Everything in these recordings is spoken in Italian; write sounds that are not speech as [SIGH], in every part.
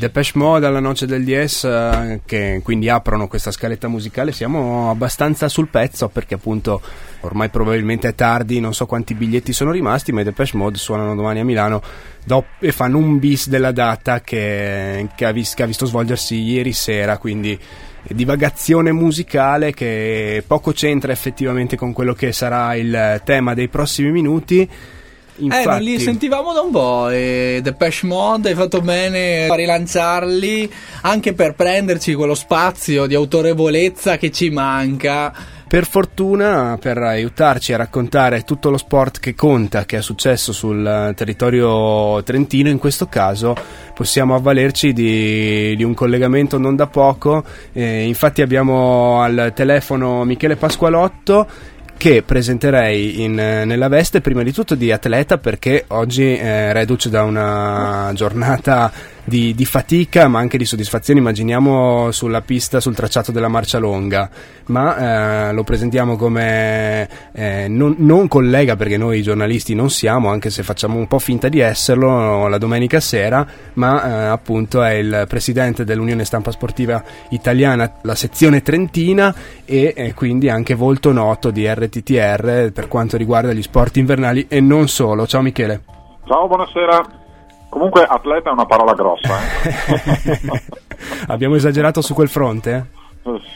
Depeche Mode alla noce del DS eh, che quindi aprono questa scaletta musicale siamo abbastanza sul pezzo perché appunto ormai probabilmente è tardi, non so quanti biglietti sono rimasti, ma i Depeche Mode suonano domani a Milano e fanno un bis della data che, che, ha, vis- che ha visto svolgersi ieri sera, quindi divagazione musicale che poco c'entra effettivamente con quello che sarà il tema dei prossimi minuti. Infatti... Eh, non li sentivamo da un po'. E Depeche Mode hai fatto bene a rilanciarli anche per prenderci quello spazio di autorevolezza che ci manca per fortuna, per aiutarci a raccontare tutto lo sport che conta, che è successo sul territorio trentino, in questo caso possiamo avvalerci di, di un collegamento non da poco. Eh, infatti abbiamo al telefono Michele Pasqualotto che presenterei in, nella veste prima di tutto di atleta perché oggi eh, reduce da una giornata di, di, fatica ma anche di soddisfazione immaginiamo sulla pista sul tracciato della marcia longa. Ma eh, lo presentiamo come eh, non, non, collega perché noi giornalisti non siamo anche se facciamo un po' finta di esserlo la domenica sera. Ma eh, appunto è il presidente dell'Unione Stampa Sportiva Italiana la sezione trentina e quindi anche volto noto di RTTR per quanto riguarda gli sport invernali e non solo. Ciao Michele. Ciao buonasera Comunque atleta è una parola grossa. Eh? [LAUGHS] Abbiamo esagerato su quel fronte?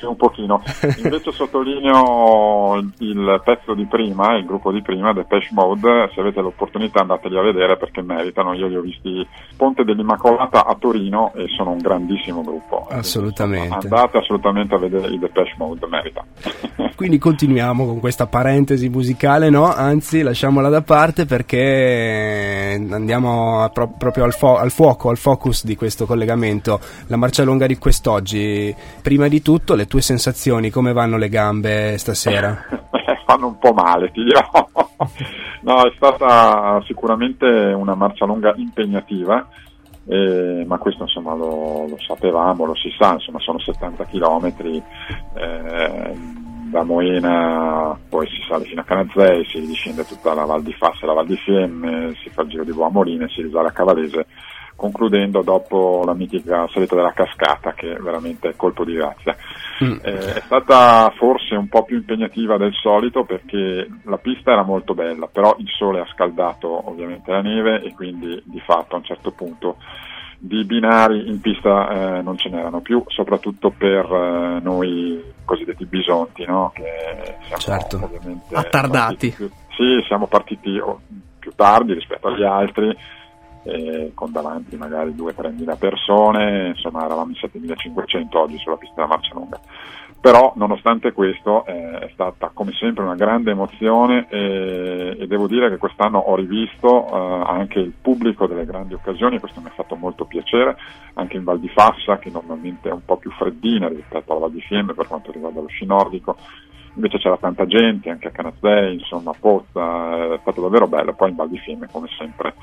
Sì, un pochino. Invece sottolineo il pezzo di prima, il gruppo di prima, Depeche Mode, se avete l'opportunità andateli a vedere perché meritano. Io li ho visti Ponte dell'Immacolata a Torino e sono un grandissimo gruppo. Assolutamente. Andate assolutamente a vedere i Depeche Mode, merita. [LAUGHS] Quindi continuiamo con questa parentesi musicale, no? Anzi, lasciamola da parte perché andiamo pro- proprio al, fo- al fuoco, al focus di questo collegamento. La marcia lunga di quest'oggi. Prima di tutto tutto, le tue sensazioni, come vanno le gambe stasera? [LAUGHS] Fanno un po' male, ti dirò. [LAUGHS] no, è stata sicuramente una marcia lunga impegnativa, eh, ma questo insomma lo, lo, sapevamo, lo si sa, insomma sono 70 km eh, da Moena, poi si sale fino a Canazei, si discende tutta la Val di Fassa e la Val di Fiemme, si fa il giro di Boamorine, si risale a Cavalese concludendo dopo la mitica salita della cascata che veramente è colpo di grazia. Mm. Eh, è stata forse un po' più impegnativa del solito perché la pista era molto bella, però il sole ha scaldato ovviamente la neve e quindi di fatto a un certo punto di binari in pista eh, non ce n'erano più, soprattutto per eh, noi cosiddetti bisonti, no? che siamo certo. ovviamente attardati. Più, sì, siamo partiti oh, più tardi rispetto agli altri eh, con davanti magari 2-3 mila persone, insomma eravamo in 7500 oggi sulla pista marcia lunga. Però nonostante questo eh, è stata come sempre una grande emozione e, e devo dire che quest'anno ho rivisto eh, anche il pubblico delle grandi occasioni, questo mi ha fatto molto piacere, anche in Val di Fassa che normalmente è un po' più freddina rispetto alla Val di Fiemme per quanto riguarda lo sci nordico, invece c'era tanta gente anche a Canazzei, insomma a Pozza, è stato davvero bello, poi in Val di Fiemme come sempre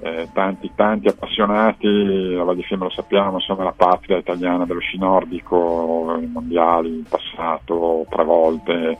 eh, tanti, tanti appassionati, la Val di Fiemme lo sappiamo, insomma la patria italiana dello sci nordico, i mondiali in passato, tre volte,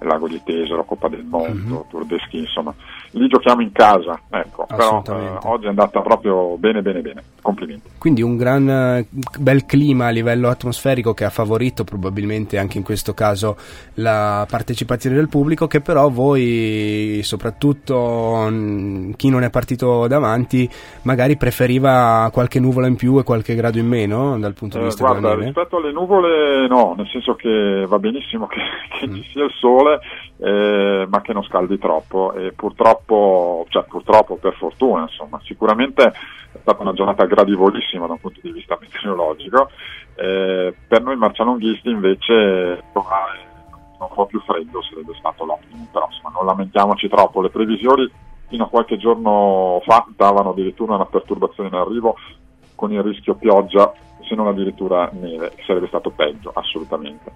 Lago di Tesoro, Coppa del Mondo, mm-hmm. Tour de Ski, insomma, lì giochiamo in casa, ecco, però eh, oggi è andata proprio bene bene bene, complimenti. Quindi un gran eh, bel clima a livello atmosferico che ha favorito probabilmente anche in questo caso la partecipazione del pubblico che però voi, soprattutto mh, chi non è partito davanti, magari preferiva qualche nuvola in più e qualche grado in meno dal punto di eh, vista guarda, della neve? rispetto alle nuvole no, nel senso che va benissimo [LAUGHS] che, che mm. ci sia il sole eh, ma che non scaldi troppo e purtroppo, cioè purtroppo per fortuna insomma, sicuramente è stata una giornata gradivolissima da un punto di vista meteorologico, eh, per noi marcialonghisti invece un po' più freddo sarebbe stato l'ottimo, però insomma non lamentiamoci troppo, le previsioni fino a qualche giorno fa davano addirittura una perturbazione in arrivo con il rischio pioggia se non addirittura neve, sarebbe stato peggio, assolutamente.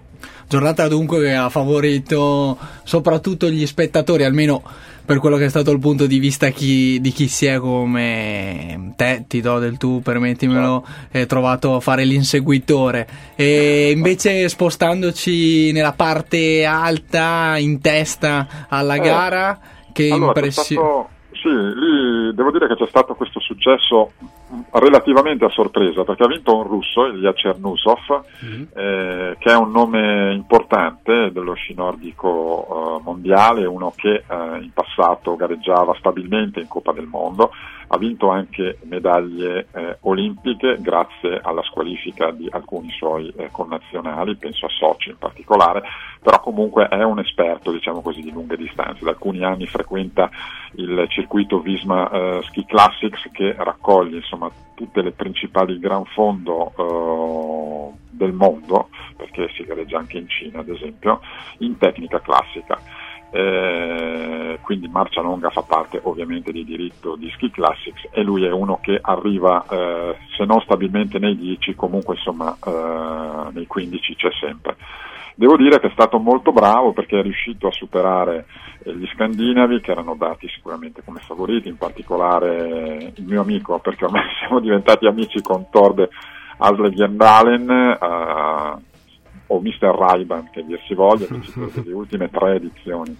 Giornata dunque che ha favorito soprattutto gli spettatori, almeno per quello che è stato il punto di vista chi, di chi si è come te, ti do del tu, permettimelo, è trovato a fare l'inseguitore. E invece spostandoci nella parte alta, in testa alla eh, gara, che allora, impressione... Sì, lì devo dire che c'è stato questo successo relativamente a sorpresa perché ha vinto un russo, Ilya Chernusov, mm-hmm. eh, che è un nome importante dello sci nordico eh, mondiale, uno che eh, in passato gareggiava stabilmente in Coppa del Mondo, ha vinto anche medaglie eh, olimpiche grazie alla squalifica di alcuni suoi eh, connazionali, penso a Sochi in particolare, però comunque è un esperto diciamo così, di lunghe distanze, da alcuni anni frequenta il circuito Visma eh, Ski Classics che raccoglie insomma, tutte le principali gran fondo eh, del mondo, perché si gareggia anche in Cina ad esempio, in tecnica classica. Eh, quindi Marcia Longa fa parte ovviamente di diritto di Ski Classics e lui è uno che arriva eh, se non stabilmente nei 10 comunque insomma eh, nei 15 c'è sempre. Devo dire che è stato molto bravo perché è riuscito a superare eh, gli scandinavi che erano dati sicuramente come favoriti in particolare il mio amico perché ormai [LAUGHS] siamo diventati amici con Tord Asle Gjendalen eh, o Mr. Raiban che dir si voglia, vincitore [LAUGHS] delle ultime tre edizioni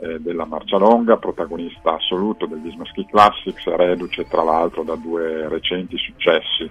eh, della Marcia Longa, protagonista assoluto del Visma Ski Classics, reduce tra l'altro da due recenti successi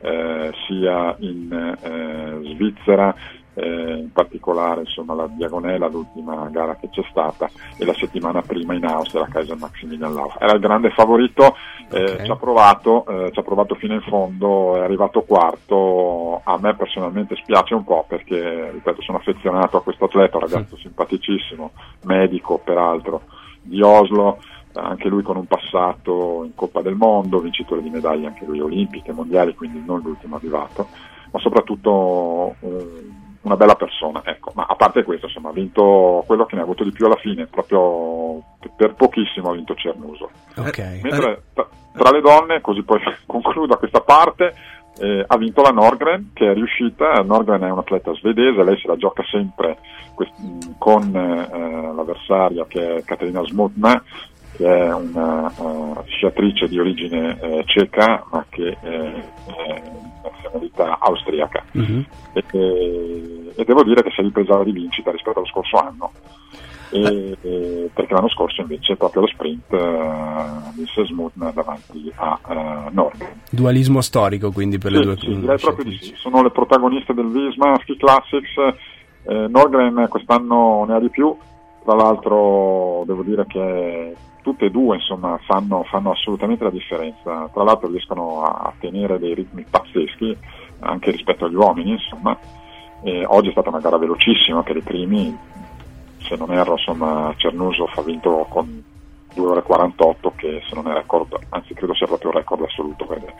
eh, sia in eh, Svizzera eh, in particolare insomma, la Diagonella, l'ultima gara che c'è stata, e la settimana prima in Austria la Kaiser Maximilian Lauf. Era il grande favorito, eh, okay. ci, ha provato, eh, ci ha provato fino in fondo, è arrivato quarto, a me personalmente spiace un po' perché, ripeto, sono affezionato a questo atleta, un ragazzo sì. simpaticissimo, medico peraltro, di Oslo, anche lui con un passato in Coppa del Mondo, vincitore di medaglie anche lui olimpiche, mondiali, quindi non l'ultimo arrivato, ma soprattutto un una bella persona, ecco. Ma a parte questo, insomma, ha vinto quello che ne ha avuto di più alla fine, proprio per pochissimo ha vinto Cernuso. Okay. Mentre tra, le donne, così poi [LAUGHS] concludo questa parte, eh, ha vinto la Norgren che è riuscita, Norgren è un atleta svedese, lei se la gioca sempre quest- con eh, l'avversaria che è Katerina Smutna, che è una uh, sciatrice di origine eh, ceca ma che è nazionalità austriaca. Mm-hmm. e, e, devo dire che si è ripresa la rivincita rispetto allo scorso anno. E, e, perché l'anno scorso invece proprio lo sprint uh, vinse Smutna davanti a uh, Nord dualismo storico quindi per sì, le due sì, direi proprio di sì. Sono le protagoniste del Visma Ski Classics eh, Nordgren quest'anno ne ha di più tra l'altro devo dire che tutte e due insomma, fanno, fanno, assolutamente la differenza. Tra l'altro riescono a tenere dei ritmi pazzeschi anche rispetto agli uomini. Insomma. oggi è stata una gara velocissima per i primi, se non erro insomma, Cernusov ha vinto con 2 ore 48 che se non è record, anzi credo sia proprio un record assoluto. Perché,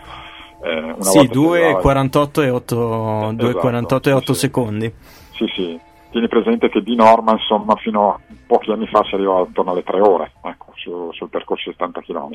eh, sì, 2,48 e 8, esatto, e 8 sì, secondi. Sì, sì, tieni presente che di norma insomma, fino a pochi anni fa si arrivava attorno alle tre ore ecco, su, sul percorso di 70 km.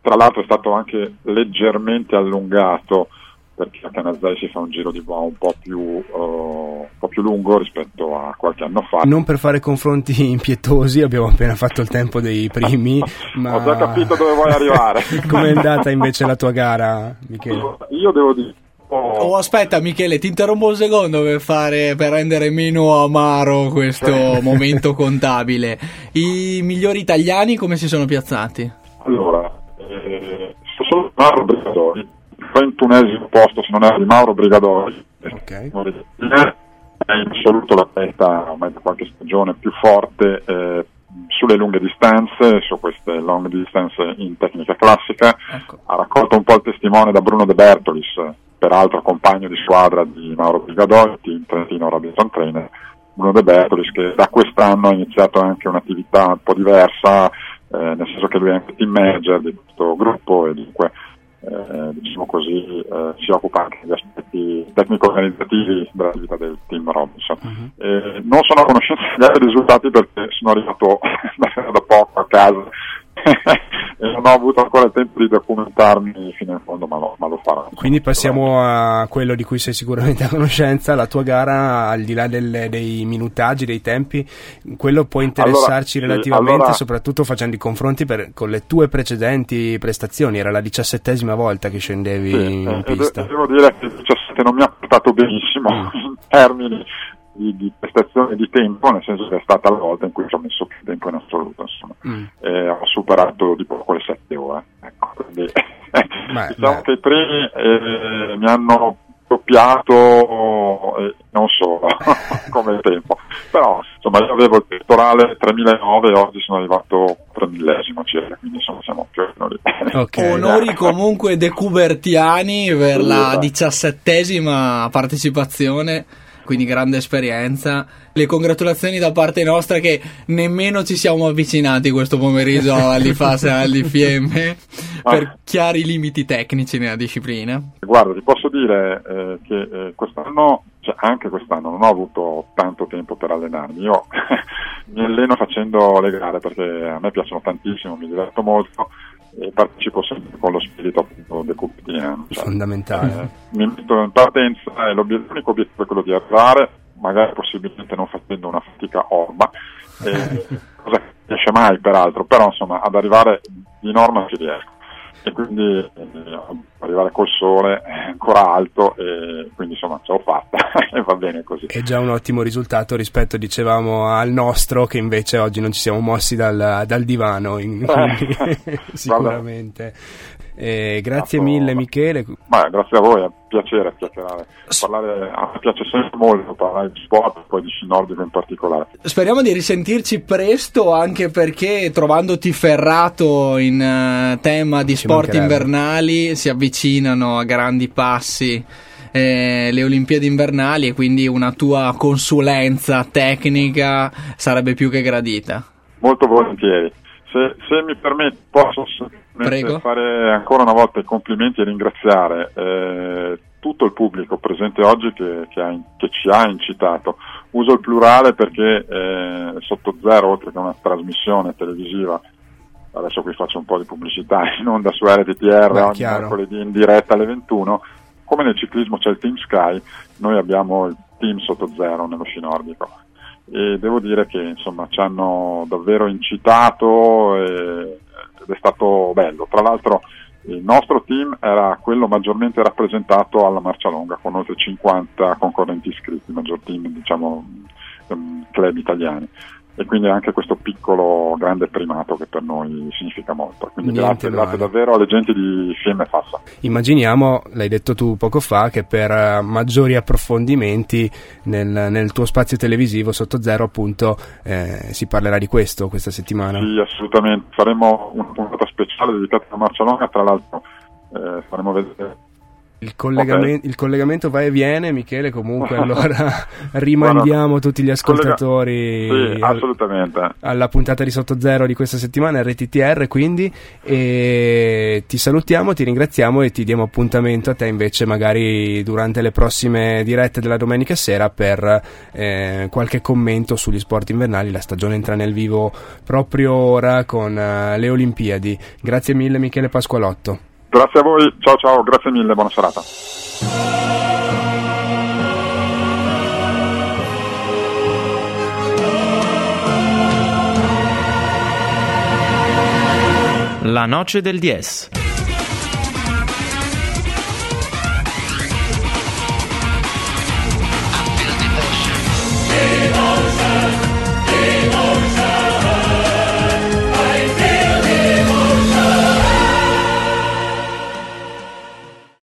Tra l'altro è stato anche leggermente allungato perché a Canazai si fa un giro di boa un po' più, uh, un po' più lungo rispetto a qualche anno fa. Non per fare confronti impietosi, abbiamo appena fatto il tempo dei primi. [LAUGHS] ma... Ho già capito dove vuoi arrivare. [LAUGHS] Com'è andata invece la tua gara, Michele? Io devo dire Oh. oh. aspetta Michele, ti interrompo un secondo per, fare, per rendere meno amaro questo [LAUGHS] momento contabile. I migliori italiani come si sono piazzati? Allora, eh, sono Mauro Brigadori, il 21 posto se non è di Mauro Brigadori. Okay. È in assoluto l'atleta ormai da qualche stagione più forte eh, sulle lunghe distanze, su queste long distance in tecnica classica. Ecco. Ha raccolto un po' il testimone da Bruno De Bertolis, peraltro compagno di squadra di Mauro team Trentino Robinson Trainer, Bruno De Bertolis che da quest'anno ha iniziato anche un'attività un po' diversa, eh, nel senso che lui è anche team manager di questo gruppo e dunque eh, diciamo così, eh, si occupa anche degli aspetti tecnico-organizzativi dell'attività del team Robinson. Uh-huh. non sono a conoscenza altri risultati perché sono arrivato [LAUGHS] da poco a casa non ho avuto ancora il tempo di documentarmi fino in fondo, ma lo, ma lo farò. Quindi passiamo a quello di cui sei sicuramente a conoscenza, la tua gara, al di là del, dei minutaggi, dei tempi, quello può interessarci allora, relativamente, sì, allora... soprattutto facendo i confronti per, con le tue precedenti prestazioni, era la diciassettesima volta che scendevi sì, in eh, pista. Devo dire che il 17 non mi ha portato benissimo mm. in termini di, di, prestazione di tempo, nel senso che è stata la volta in cui ci ho messo più tempo in assoluto, insomma. Mm. Eh, ho superato di poco le 7 ore. Ecco, quindi [LAUGHS] Beh, diciamo beh. che i primi eh, mi hanno doppiato eh, non solo [LAUGHS] come tempo però insomma io avevo il pettorale 3009 e oggi sono arrivato 3000 circa quindi insomma siamo più o meno lì okay, [LAUGHS] onori comunque decubertiani per la diciassettesima partecipazione quindi grande esperienza. Le congratulazioni da parte nostra che nemmeno ci siamo avvicinati questo pomeriggio [LAUGHS] all'IFAS e all'IFM per chiari limiti tecnici nella disciplina. Guarda, ti posso dire eh, che eh, quest'anno, cioè anche quest'anno, non ho avuto tanto tempo per allenarmi. Io [LAUGHS] mi alleno facendo le gare perché a me piacciono tantissimo, mi diverto molto e partecipo sempre con lo spirito decuppetiano. Cioè, Fondamentale. Eh, mi metto in partenza e l'unico obiettivo è quello di arrivare, magari possibilmente non facendo una fatica orma, eh, [LAUGHS] cosa che non riesce mai peraltro, però insomma ad arrivare di norma ci riesco e quindi eh, arrivare col sole è ancora alto e quindi insomma ce l'ho fatta [LAUGHS] e va bene così. È già un ottimo risultato rispetto dicevamo al nostro che invece oggi non ci siamo mossi dal, dal divano in, [LAUGHS] eh, sicuramente. Eh, grazie mille Michele. Beh, grazie a voi, è un piacere chiacchierare. Parlare, a me piace sempre molto parlare di sport e poi di sci nordico in particolare. Speriamo di risentirci presto anche perché trovandoti ferrato in uh, tema di Ci sport invernali si avvicinano a grandi passi. Eh, le Olimpiadi invernali e quindi una tua consulenza tecnica sarebbe più che gradita. Molto volentieri. Se, se mi permetti, posso Prego. fare ancora una volta i complimenti e ringraziare eh, tutto il pubblico presente oggi che, che, ha, che, ci ha incitato. Uso il plurale perché eh, sotto zero, oltre che una trasmissione televisiva, adesso qui faccio un po' di pubblicità [LAUGHS] in onda su RTTR Beh, ogni mercoledì in diretta alle 21, come nel ciclismo c'è il Team Sky, noi abbiamo il team sotto zero nello sci nordico e devo dire che insomma ci hanno davvero incitato e, ed è stato bello. Tra l'altro il nostro team era quello maggiormente rappresentato alla marcia longa con oltre 50 concorrenti iscritti, maggior team diciamo club italiani e quindi anche questo piccolo grande primato che per noi significa molto. Quindi grazie, grazie, davvero alle gente di Fiemme Fassa. Immaginiamo, l'hai detto tu poco fa, che per eh, maggiori approfondimenti nel, nel tuo spazio televisivo sotto zero appunto eh, si parlerà di questo questa settimana. Sì, assolutamente. Faremo una puntata speciale dedicata a Marcia Longa, tra l'altro eh, faremo vedere il, collegamento, okay. il, collegamento va e viene, Michele. Comunque, [LAUGHS] allora rimandiamo bueno, tutti gli ascoltatori collega- sì, alla puntata di Sotto Zero di questa settimana, RTTR. Quindi, e ti salutiamo, ti ringraziamo e ti diamo appuntamento a te invece, magari durante le prossime dirette della domenica sera, per eh, qualche commento sugli sport invernali. La stagione entra nel vivo proprio ora con uh, le Olimpiadi. Grazie mille, Michele Pasqualotto. Grazie a voi, ciao ciao, grazie mille, buona serata. La noce del 10